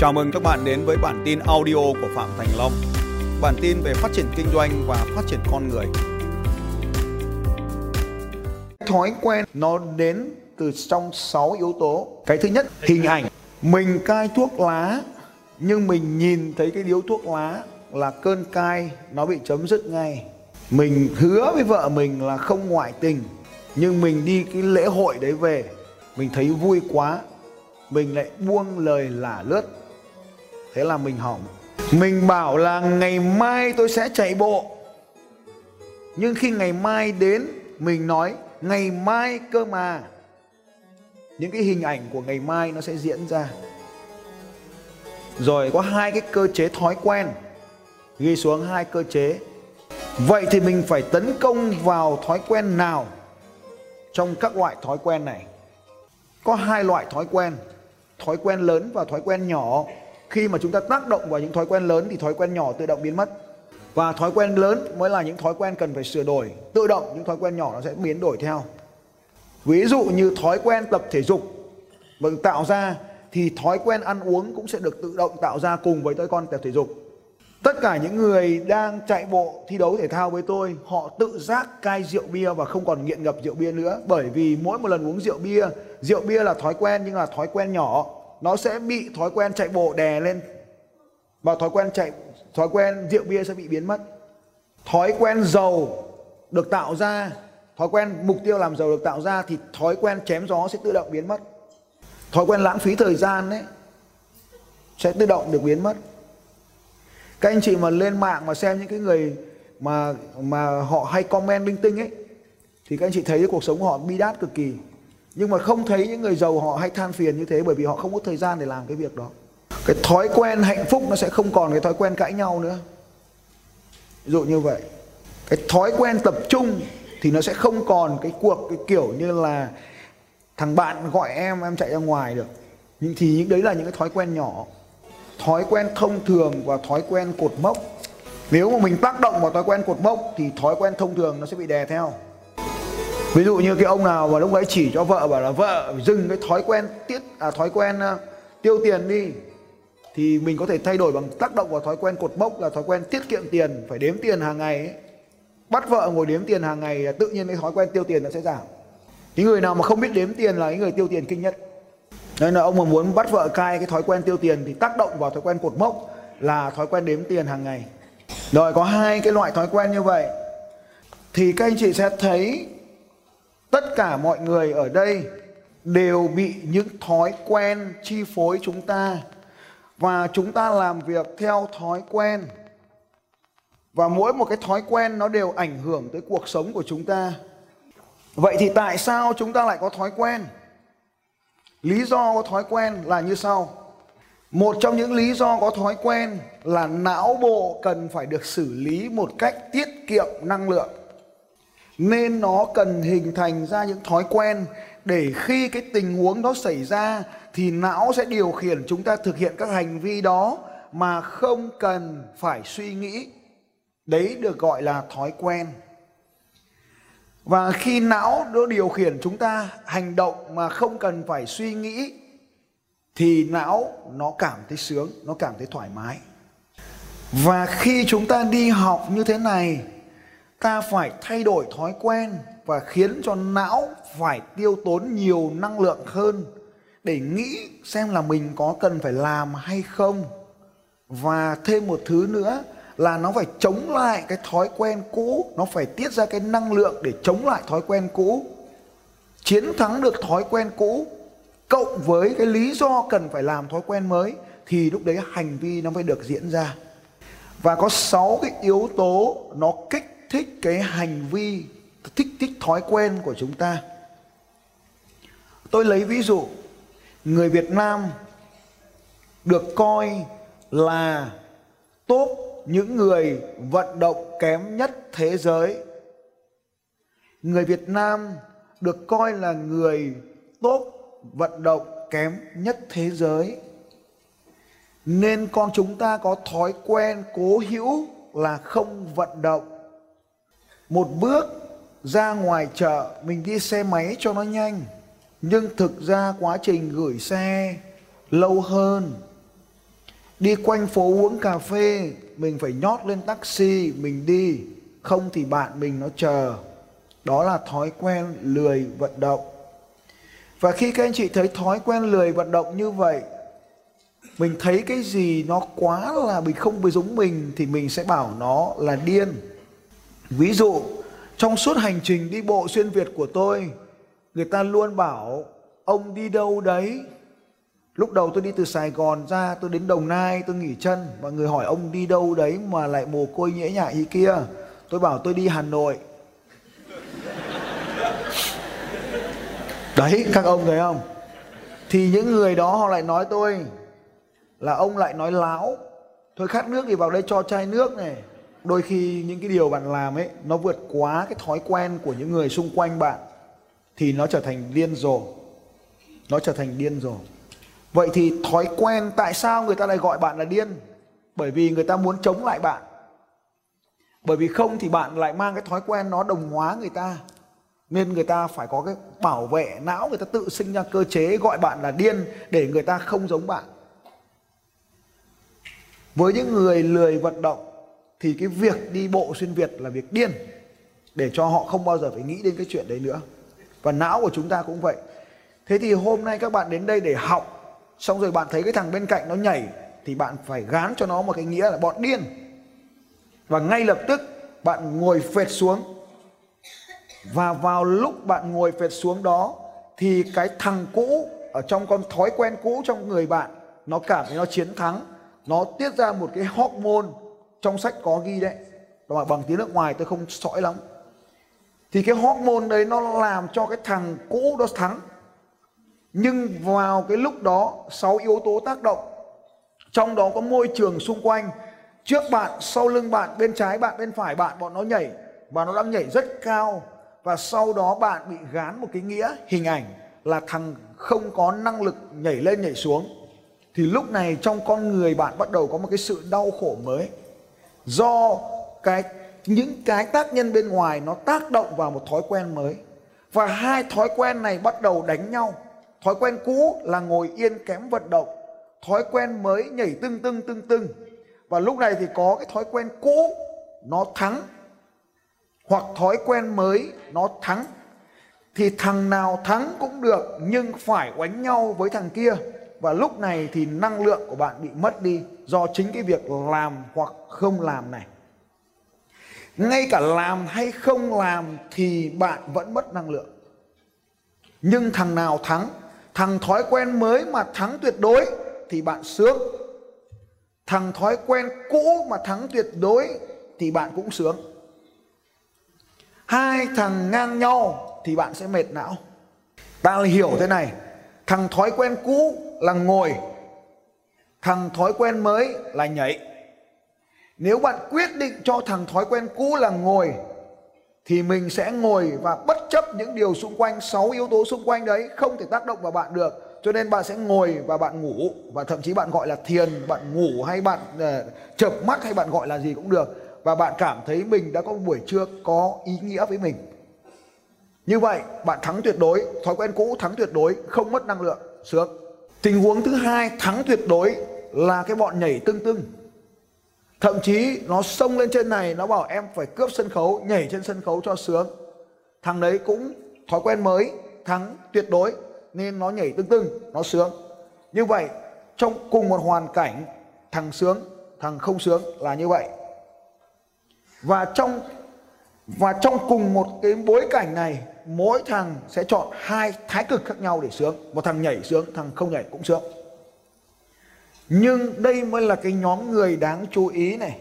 Chào mừng các bạn đến với bản tin audio của Phạm Thành Long. Bản tin về phát triển kinh doanh và phát triển con người. Thói quen nó đến từ trong 6 yếu tố. Cái thứ nhất, hình ảnh. Mình cai thuốc lá nhưng mình nhìn thấy cái điếu thuốc lá là cơn cai nó bị chấm dứt ngay. Mình hứa với vợ mình là không ngoại tình nhưng mình đi cái lễ hội đấy về mình thấy vui quá mình lại buông lời lả lướt thế là mình hỏng mình bảo là ngày mai tôi sẽ chạy bộ. Nhưng khi ngày mai đến, mình nói, ngày mai cơ mà. Những cái hình ảnh của ngày mai nó sẽ diễn ra. Rồi có hai cái cơ chế thói quen ghi xuống hai cơ chế. Vậy thì mình phải tấn công vào thói quen nào trong các loại thói quen này? Có hai loại thói quen thói quen lớn và thói quen nhỏ khi mà chúng ta tác động vào những thói quen lớn thì thói quen nhỏ tự động biến mất và thói quen lớn mới là những thói quen cần phải sửa đổi tự động những thói quen nhỏ nó sẽ biến đổi theo ví dụ như thói quen tập thể dục được tạo ra thì thói quen ăn uống cũng sẽ được tự động tạo ra cùng với thói quen tập thể dục tất cả những người đang chạy bộ thi đấu thể thao với tôi họ tự giác cai rượu bia và không còn nghiện ngập rượu bia nữa bởi vì mỗi một lần uống rượu bia rượu bia là thói quen nhưng là thói quen nhỏ nó sẽ bị thói quen chạy bộ đè lên. Và thói quen chạy, thói quen rượu bia sẽ bị biến mất. Thói quen giàu được tạo ra, thói quen mục tiêu làm giàu được tạo ra thì thói quen chém gió sẽ tự động biến mất. Thói quen lãng phí thời gian đấy sẽ tự động được biến mất. Các anh chị mà lên mạng mà xem những cái người mà mà họ hay comment linh tinh ấy, thì các anh chị thấy cuộc sống của họ bi đát cực kỳ nhưng mà không thấy những người giàu họ hay than phiền như thế bởi vì họ không có thời gian để làm cái việc đó. Cái thói quen hạnh phúc nó sẽ không còn cái thói quen cãi nhau nữa. Ví dụ như vậy. Cái thói quen tập trung thì nó sẽ không còn cái cuộc cái kiểu như là thằng bạn gọi em em chạy ra ngoài được. Nhưng thì những đấy là những cái thói quen nhỏ. Thói quen thông thường và thói quen cột mốc. Nếu mà mình tác động vào thói quen cột mốc thì thói quen thông thường nó sẽ bị đè theo ví dụ như cái ông nào mà lúc ấy chỉ cho vợ bảo là vợ dừng cái thói quen tiết à thói quen uh, tiêu tiền đi. Thì mình có thể thay đổi bằng tác động vào thói quen cột mốc là thói quen tiết kiệm tiền phải đếm tiền hàng ngày ấy. bắt vợ ngồi đếm tiền hàng ngày là tự nhiên cái thói quen tiêu tiền nó sẽ giảm. Những người nào mà không biết đếm tiền là những người tiêu tiền kinh nhất. Nên là ông mà muốn bắt vợ cai cái thói quen tiêu tiền thì tác động vào thói quen cột mốc là thói quen đếm tiền hàng ngày. Rồi có hai cái loại thói quen như vậy. Thì các anh chị sẽ thấy tất cả mọi người ở đây đều bị những thói quen chi phối chúng ta. Và chúng ta làm việc theo thói quen. Và mỗi một cái thói quen nó đều ảnh hưởng tới cuộc sống của chúng ta. Vậy thì tại sao chúng ta lại có thói quen? Lý do có thói quen là như sau. Một trong những lý do có thói quen là não bộ cần phải được xử lý một cách tiết kiệm năng lượng nên nó cần hình thành ra những thói quen để khi cái tình huống đó xảy ra thì não sẽ điều khiển chúng ta thực hiện các hành vi đó mà không cần phải suy nghĩ. Đấy được gọi là thói quen. Và khi não nó điều khiển chúng ta hành động mà không cần phải suy nghĩ thì não nó cảm thấy sướng, nó cảm thấy thoải mái. Và khi chúng ta đi học như thế này ta phải thay đổi thói quen và khiến cho não phải tiêu tốn nhiều năng lượng hơn để nghĩ xem là mình có cần phải làm hay không. Và thêm một thứ nữa là nó phải chống lại cái thói quen cũ, nó phải tiết ra cái năng lượng để chống lại thói quen cũ. Chiến thắng được thói quen cũ cộng với cái lý do cần phải làm thói quen mới thì lúc đấy hành vi nó mới được diễn ra. Và có 6 cái yếu tố nó kích thích cái hành vi, thích thích thói quen của chúng ta. Tôi lấy ví dụ, người việt nam được coi là top những người vận động kém nhất thế giới. Người việt nam được coi là người top vận động kém nhất thế giới. Nên con chúng ta có thói quen, cố hữu là không vận động một bước ra ngoài chợ, mình đi xe máy cho nó nhanh. Nhưng thực ra quá trình gửi xe lâu hơn. Đi quanh phố uống cà phê, mình phải nhót lên taxi, mình đi. Không thì bạn mình nó chờ. Đó là thói quen lười vận động. Và khi các anh chị thấy thói quen lười vận động như vậy, mình thấy cái gì nó quá là mình không bị giống mình thì mình sẽ bảo nó là điên ví dụ, trong suốt hành trình đi bộ xuyên việt của tôi, người ta luôn bảo, ông đi đâu đấy? Lúc đầu tôi đi từ sài gòn ra, tôi đến đồng nai, tôi nghỉ chân. Và người hỏi ông đi đâu đấy mà lại mồ côi nhễ nhại như kia. Tôi bảo tôi đi hà nội. Đấy, các ông thấy không? Thì những người đó họ lại nói tôi là ông lại nói láo. Thôi khát nước thì vào đây cho chai nước này đôi khi những cái điều bạn làm ấy, nó vượt quá cái thói quen của những người xung quanh bạn, thì nó trở thành điên rồ. Nó trở thành điên rồ. Vậy thì thói quen tại sao người ta lại gọi bạn là điên? Bởi vì người ta muốn chống lại bạn. Bởi vì không thì bạn lại mang cái thói quen nó đồng hóa người ta. Nên người ta phải có cái bảo vệ não người ta tự sinh ra cơ chế gọi bạn là điên để người ta không giống bạn. Với những người lười vận động thì cái việc đi bộ xuyên việt là việc điên, để cho họ không bao giờ phải nghĩ đến cái chuyện đấy nữa. Và não của chúng ta cũng vậy. Thế thì hôm nay các bạn đến đây để học, xong rồi bạn thấy cái thằng bên cạnh nó nhảy, thì bạn phải gán cho nó một cái nghĩa là bọn điên. Và ngay lập tức, bạn ngồi phệt xuống. Và vào lúc bạn ngồi phệt xuống đó, thì cái thằng cũ ở trong con thói quen cũ trong người bạn, nó cảm thấy nó chiến thắng. Nó tiết ra một cái hormone trong sách có ghi đấy. Mà bằng tiếng nước ngoài tôi không sõi lắm. Thì cái hormone đấy nó làm cho cái thằng cũ nó thắng. Nhưng vào cái lúc đó, sáu yếu tố tác động. Trong đó có môi trường xung quanh. Trước bạn, sau lưng bạn, bên trái bạn, bên phải bạn, bọn nó nhảy. Và nó đang nhảy rất cao. Và sau đó bạn bị gán một cái nghĩa, hình ảnh là thằng không có năng lực nhảy lên nhảy xuống. Thì lúc này trong con người bạn bắt đầu có một cái sự đau khổ mới do cái, những cái tác nhân bên ngoài nó tác động vào một thói quen mới. Và hai thói quen này bắt đầu đánh nhau. Thói quen cũ là ngồi yên kém vận động. Thói quen mới nhảy tưng tưng tưng tưng. Và lúc này thì có cái thói quen cũ, nó thắng. Hoặc thói quen mới, nó thắng. Thì thằng nào thắng cũng được, nhưng phải oánh nhau với thằng kia. Và lúc này thì năng lượng của bạn bị mất đi do chính cái việc làm hoặc không làm này. Ngay cả làm hay không làm thì bạn vẫn mất năng lượng. Nhưng thằng nào thắng, thằng thói quen mới mà thắng tuyệt đối thì bạn sướng. Thằng thói quen cũ mà thắng tuyệt đối thì bạn cũng sướng. Hai thằng ngang nhau thì bạn sẽ mệt não. Ta hiểu thế này, thằng thói quen cũ là ngồi thằng thói quen mới là nhảy. Nếu bạn quyết định cho thằng thói quen cũ là ngồi thì mình sẽ ngồi và bất chấp những điều xung quanh sáu yếu tố xung quanh đấy không thể tác động vào bạn được. Cho nên bạn sẽ ngồi và bạn ngủ và thậm chí bạn gọi là thiền bạn ngủ hay bạn uh, chợp mắt hay bạn gọi là gì cũng được. Và bạn cảm thấy mình đã có một buổi trưa có ý nghĩa với mình. Như vậy bạn thắng tuyệt đối thói quen cũ thắng tuyệt đối không mất năng lượng sướng. Tình huống thứ hai thắng tuyệt đối là cái bọn nhảy tưng tưng. Thậm chí nó xông lên trên này, nó bảo em phải cướp sân khấu, nhảy trên sân khấu cho sướng. Thằng đấy cũng thói quen mới, thắng tuyệt đối, nên nó nhảy tưng tưng, nó sướng. Như vậy, trong cùng một hoàn cảnh, thằng sướng, thằng không sướng là như vậy. Và trong và trong cùng một cái bối cảnh này, mỗi thằng sẽ chọn hai thái cực khác nhau để sướng. Một thằng nhảy sướng, thằng không nhảy cũng sướng nhưng đây mới là cái nhóm người đáng chú ý này.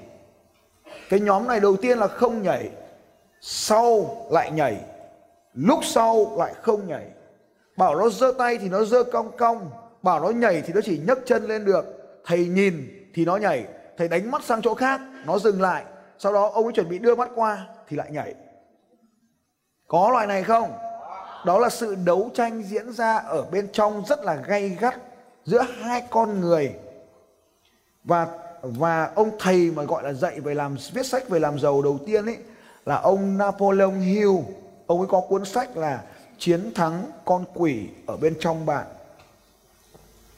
Cái nhóm này đầu tiên là không nhảy, sau lại nhảy, lúc sau lại không nhảy. Bảo nó giơ tay thì nó giơ cong cong, bảo nó nhảy thì nó chỉ nhấc chân lên được. Thầy nhìn thì nó nhảy, thầy đánh mắt sang chỗ khác, nó dừng lại. Sau đó ông ấy chuẩn bị đưa mắt qua thì lại nhảy. Có loại này không? Đó là sự đấu tranh diễn ra ở bên trong rất là gay gắt giữa hai con người và và ông thầy mà gọi là dạy về làm, viết sách về làm giàu đầu tiên ấy, là ông Napoleon Hill. Ông ấy có cuốn sách là chiến thắng con quỷ ở bên trong bạn.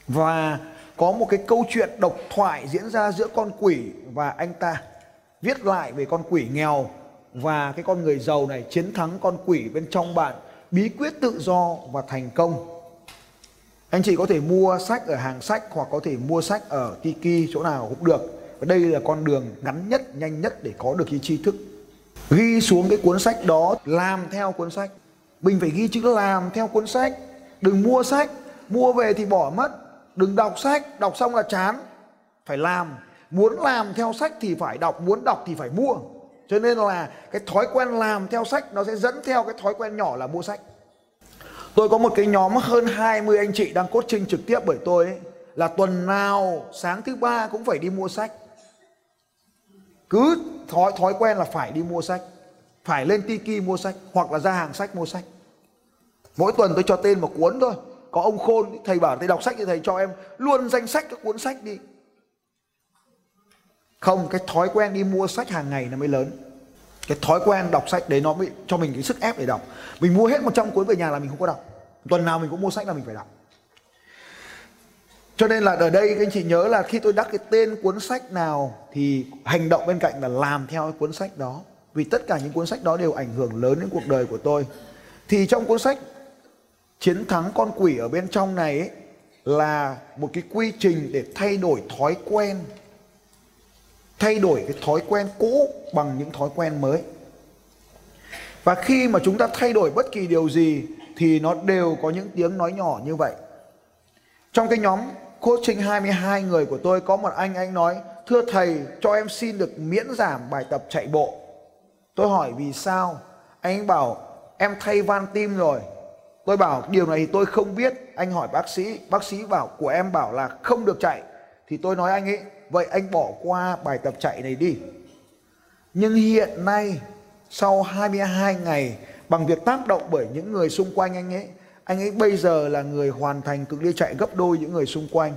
Và có một cái câu chuyện độc thoại diễn ra giữa con quỷ và anh ta. Viết lại về con quỷ nghèo và cái con người giàu này chiến thắng con quỷ bên trong bạn, bí quyết tự do và thành công anh chị có thể mua sách ở hàng sách hoặc có thể mua sách ở Tiki chỗ nào cũng được. Và đây là con đường ngắn nhất, nhanh nhất để có được cái tri thức. Ghi xuống cái cuốn sách đó, làm theo cuốn sách. Mình phải ghi chữ làm theo cuốn sách. Đừng mua sách, mua về thì bỏ mất. Đừng đọc sách, đọc xong là chán. Phải làm. Muốn làm theo sách thì phải đọc, muốn đọc thì phải mua. Cho nên là cái thói quen làm theo sách nó sẽ dẫn theo cái thói quen nhỏ là mua sách tôi có một cái nhóm hơn 20 anh chị đang coaching trực tiếp bởi tôi ấy, là tuần nào sáng thứ ba cũng phải đi mua sách. Cứ thói thói quen là phải đi mua sách. Phải lên tiki mua sách hoặc là ra hàng sách mua sách. Mỗi tuần tôi cho tên một cuốn thôi. Có ông khôn thầy bảo thầy đọc sách thì thầy cho em luôn danh sách các cuốn sách đi. Không cái thói quen đi mua sách hàng ngày nó mới lớn cái thói quen đọc sách đấy nó mới cho mình cái sức ép để đọc. Mình mua hết 100 cuốn về nhà là mình không có đọc. Tuần nào mình cũng mua sách là mình phải đọc. Cho nên là ở đây các anh chị nhớ là khi tôi đắc cái tên cuốn sách nào thì hành động bên cạnh là làm theo cái cuốn sách đó. Vì tất cả những cuốn sách đó đều ảnh hưởng lớn đến cuộc đời của tôi. Thì trong cuốn sách chiến thắng con quỷ ở bên trong này ấy, là một cái quy trình để thay đổi thói quen thay đổi cái thói quen cũ bằng những thói quen mới. Và khi mà chúng ta thay đổi bất kỳ điều gì thì nó đều có những tiếng nói nhỏ như vậy. Trong cái nhóm coaching 22 người của tôi, có một anh anh nói, thưa thầy, cho em xin được miễn giảm bài tập chạy bộ. Tôi hỏi, vì sao? Anh ấy bảo, em thay van tim rồi. Tôi bảo, điều này thì tôi không biết. Anh hỏi bác sĩ bác sĩ bảo, của em bảo là không được chạy. Thì tôi nói anh ấy vậy anh bỏ qua bài tập chạy này đi. Nhưng hiện nay, sau 22 ngày, bằng việc tác động bởi những người xung quanh anh ấy anh ấy bây giờ là người hoàn thành cực ly chạy gấp đôi những người xung quanh.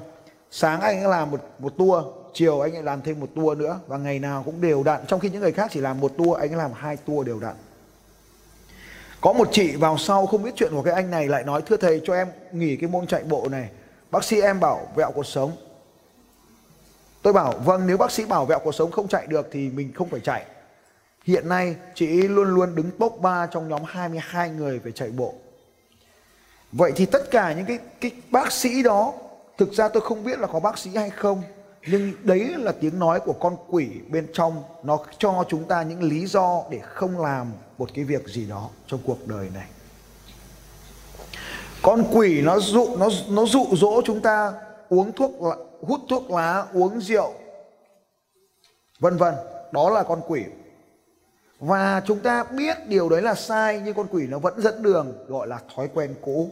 Sáng anh ấy làm một một tour, chiều anh ấy làm thêm một tour nữa, và ngày nào cũng đều đặn, trong khi những người khác chỉ làm một tour, anh ấy làm hai tour đều đặn. Có một chị vào sau không biết chuyện của cái anh này lại nói, thưa thầy, cho em nghỉ cái môn chạy bộ này. Bác sĩ em bảo vẹo cuộc sống tôi bảo vâng nếu bác sĩ bảo vẹo cuộc sống không chạy được thì mình không phải chạy. Hiện nay, chị luôn luôn đứng top 3 trong nhóm 22 người về chạy bộ. Vậy thì tất cả những cái cái bác sĩ đó, thực ra tôi không biết là có bác sĩ hay không, nhưng đấy là tiếng nói của con quỷ bên trong. Nó cho chúng ta những lý do để không làm một cái việc gì đó trong cuộc đời này. Con quỷ nó dụ, nó nó dụ dỗ chúng ta uống thuốc hút thuốc lá, uống rượu, vân vân. Đó là con quỷ. Và chúng ta biết điều đấy là sai, nhưng con quỷ nó vẫn dẫn đường, gọi là thói quen cũ.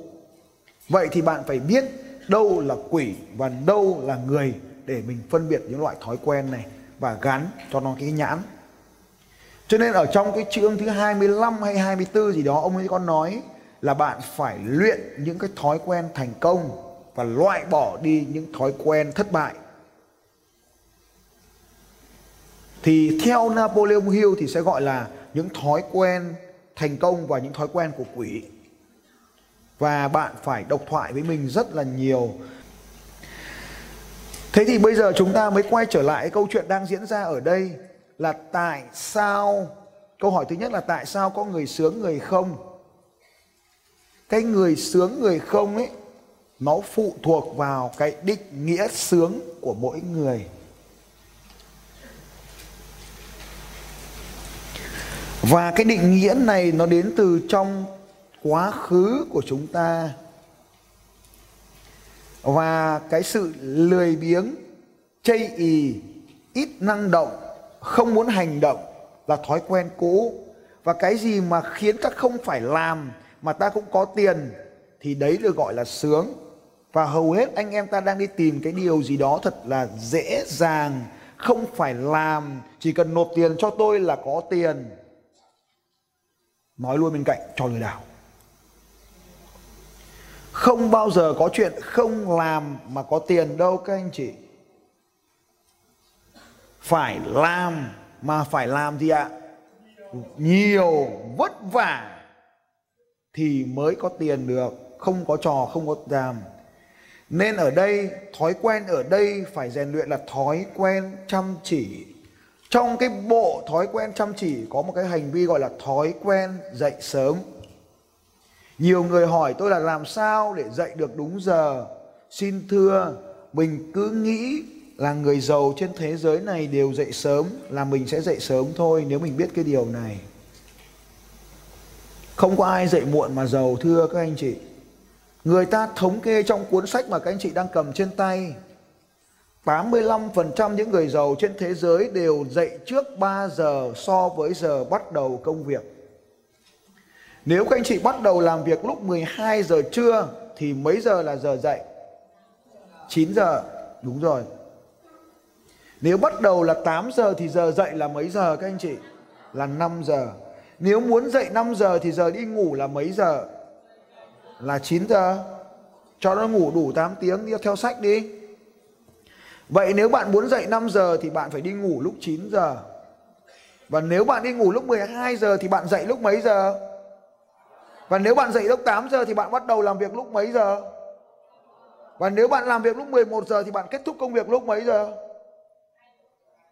Vậy thì bạn phải biết đâu là quỷ và đâu là người để mình phân biệt những loại thói quen này và gắn cho nó cái nhãn. Cho nên ở trong cái chương thứ 25 hay 24 gì đó, ông ấy con nói là bạn phải luyện những cái thói quen thành công và loại bỏ đi những thói quen thất bại. Thì theo Napoleon Hill thì sẽ gọi là những thói quen thành công và những thói quen của quỷ. Và bạn phải độc thoại với mình rất là nhiều. Thế thì bây giờ chúng ta mới quay trở lại câu chuyện đang diễn ra ở đây là tại sao, câu hỏi thứ nhất là tại sao có người sướng người không cái người sướng người không ấy nó phụ thuộc vào cái định nghĩa sướng của mỗi người. Và cái định nghĩa này nó đến từ trong quá khứ của chúng ta. Và cái sự lười biếng, chây ì ít năng động, không muốn hành động là thói quen cũ. Và cái gì mà khiến ta không phải làm mà ta cũng có tiền thì đấy được gọi là sướng và hầu hết anh em ta đang đi tìm cái điều gì đó thật là dễ dàng, không phải làm, chỉ cần nộp tiền cho tôi là có tiền. Nói luôn bên cạnh, cho lừa đảo. Không bao giờ có chuyện không làm mà có tiền đâu các anh chị. Phải làm mà phải làm gì ạ? Nhiều, vất vả thì mới có tiền được, không có trò, không có làm nên ở đây thói quen ở đây phải rèn luyện là thói quen chăm chỉ. Trong cái bộ thói quen chăm chỉ có một cái hành vi gọi là thói quen dậy sớm. Nhiều người hỏi tôi là làm sao để dậy được đúng giờ. Xin thưa, mình cứ nghĩ là người giàu trên thế giới này đều dậy sớm là mình sẽ dậy sớm thôi nếu mình biết cái điều này. Không có ai dậy muộn mà giàu thưa các anh chị. Người ta thống kê trong cuốn sách mà các anh chị đang cầm trên tay 85% những người giàu trên thế giới đều dậy trước 3 giờ so với giờ bắt đầu công việc. Nếu các anh chị bắt đầu làm việc lúc 12 giờ trưa thì mấy giờ là giờ dậy? 9 giờ. Đúng rồi. Nếu bắt đầu là 8 giờ thì giờ dậy là mấy giờ các anh chị? Là 5 giờ. Nếu muốn dậy 5 giờ thì giờ đi ngủ là mấy giờ? Là 9 giờ. Cho nó ngủ đủ 8 tiếng, đi theo sách đi. Vậy nếu bạn muốn dậy 5 giờ thì bạn phải đi ngủ lúc 9 giờ. Và nếu bạn đi ngủ lúc 12 giờ thì bạn dậy lúc mấy giờ? Và nếu bạn dậy lúc 8 giờ thì bạn bắt đầu làm việc lúc mấy giờ? Và nếu bạn làm việc lúc 11 giờ thì bạn kết thúc công việc lúc mấy giờ?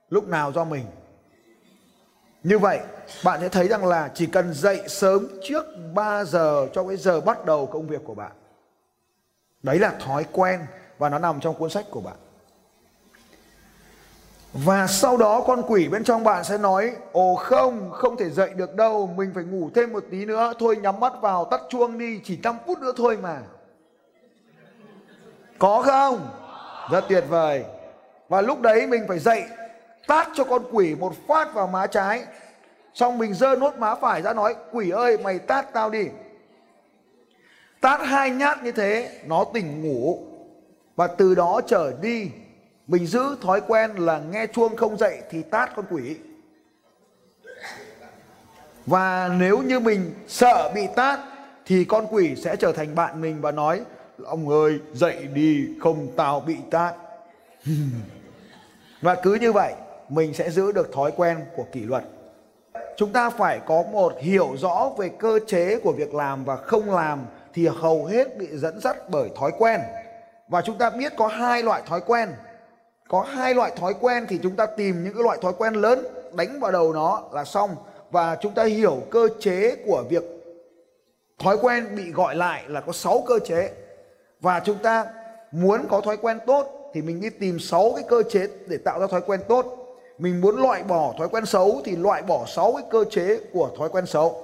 Lúc nào do mình. Như vậy, bạn sẽ thấy rằng là chỉ cần dậy sớm trước 3 giờ cho cái giờ bắt đầu công việc của bạn. Đấy là thói quen và nó nằm trong cuốn sách của bạn. Và sau đó con quỷ bên trong bạn sẽ nói Ồ không, không thể dậy được đâu Mình phải ngủ thêm một tí nữa Thôi nhắm mắt vào, tắt chuông đi Chỉ 5 phút nữa thôi mà Có không? Rất tuyệt vời Và lúc đấy mình phải dậy Tát cho con quỷ một phát vào má trái Xong mình dơ nốt má phải ra nói, Quỷ ơi, mày tát tao đi Tát hai nhát như thế, Nó tỉnh ngủ Và từ đó trở đi, mình giữ thói quen là nghe chuông không dậy thì tát con quỷ. Và nếu như mình sợ bị tát, thì con quỷ sẽ trở thành bạn mình và nói, ông ơi, dậy đi, không tao bị tát. và cứ như vậy mình sẽ giữ được thói quen của kỷ luật. Chúng ta phải có một hiểu rõ về cơ chế của việc làm và không làm thì hầu hết bị dẫn dắt bởi thói quen. Và chúng ta biết có hai loại thói quen có hai loại thói quen thì chúng ta tìm những cái loại thói quen lớn, đánh vào đầu nó là xong và chúng ta hiểu cơ chế của việc thói quen bị gọi lại là có 6 cơ chế và chúng ta muốn có thói quen tốt thì mình đi tìm 6 cái cơ chế để tạo ra thói quen tốt mình muốn loại bỏ thói quen xấu thì loại bỏ 6 cái cơ chế của thói quen xấu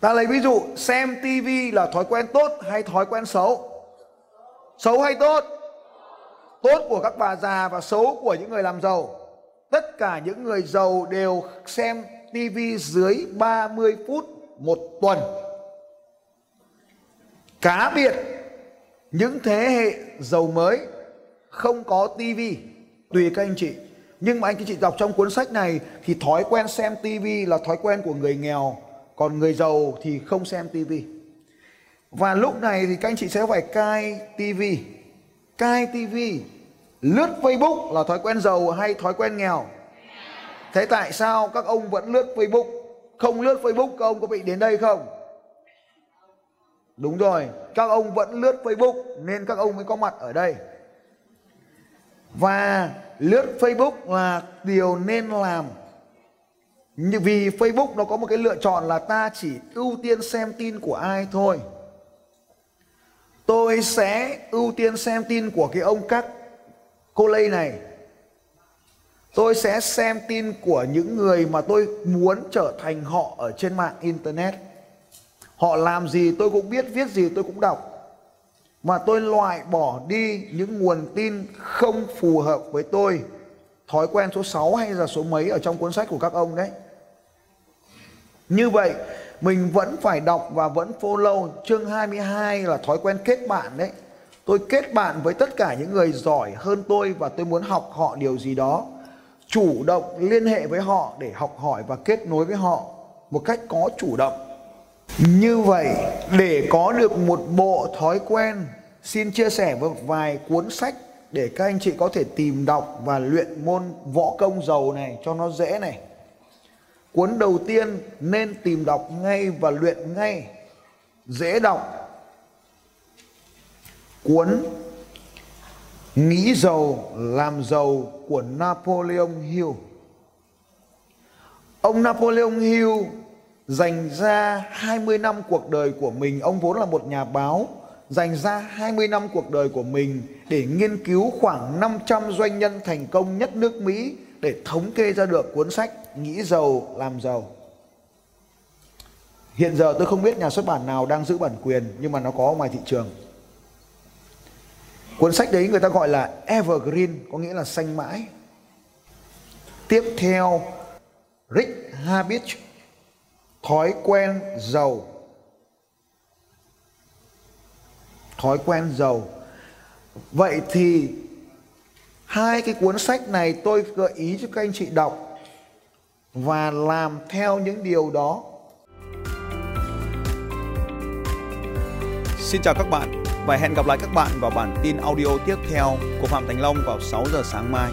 ta lấy ví dụ, xem tivi là thói quen tốt hay thói quen xấu xấu hay tốt tốt của các bà già và xấu của những người làm giàu. Tất cả những người giàu đều xem Tivi dưới 30 phút một tuần. Cá biệt, những thế hệ giàu mới không có Tivi tùy các anh chị. Nhưng mà anh chị đọc trong cuốn sách này thì thói quen xem TV là thói quen của người nghèo, còn người giàu thì không xem TV. Và lúc này thì các anh chị sẽ phải cai TV cai tivi lướt facebook là thói quen giàu hay thói quen nghèo? Thế tại sao các ông vẫn lướt facebook? Không lướt facebook các ông có bị đến đây không? Đúng rồi các ông vẫn lướt facebook nên các ông mới có mặt ở đây và lướt facebook là điều nên làm. Vì facebook nó có một cái lựa chọn là ta chỉ ưu tiên xem tin của ai thôi. Tôi sẽ ưu tiên xem tin của cái ông các cô lây này. Tôi sẽ xem tin của những người mà tôi muốn trở thành họ ở trên mạng internet. Họ làm gì tôi cũng biết, viết gì tôi cũng đọc mà tôi loại bỏ đi những nguồn tin không phù hợp với tôi. Thói quen số 6 hay là số mấy ở trong cuốn sách của các ông đấy. Như vậy, mình vẫn phải đọc và vẫn follow chương 22 là thói quen kết bạn đấy. Tôi kết bạn với tất cả những người giỏi hơn tôi và tôi muốn học họ điều gì đó. Chủ động liên hệ với họ để học hỏi và kết nối với họ một cách có chủ động như vậy, để có được một bộ thói quen, xin chia sẻ một vài cuốn sách để các anh chị có thể tìm đọc và luyện môn võ công giàu này cho nó dễ này Cuốn đầu tiên, nên tìm đọc ngay và luyện ngay. Dễ đọc. cuốn Nghĩ giàu, làm giàu của Napoleon Hill. Ông Napoleon Hill dành ra 20 năm cuộc đời của mình, ông vốn là một nhà báo, dành ra 20 năm cuộc đời của mình để nghiên cứu khoảng 500 doanh nhân thành công nhất nước Mỹ để thống kê ra được cuốn sách Nghĩ giàu làm giàu. Hiện giờ tôi không biết nhà xuất bản nào đang giữ bản quyền nhưng mà nó có ngoài thị trường. Cuốn sách đấy người ta gọi là Evergreen, có nghĩa là xanh mãi. Tiếp theo, Rick Habich thói quen giàu. Thói quen giàu. Vậy thì hai cái cuốn sách này tôi gợi ý cho các anh chị đọc và làm theo những điều đó. Xin chào các bạn và hẹn gặp lại các bạn vào bản tin audio tiếp theo của Phạm Thành Long vào 6 giờ sáng mai.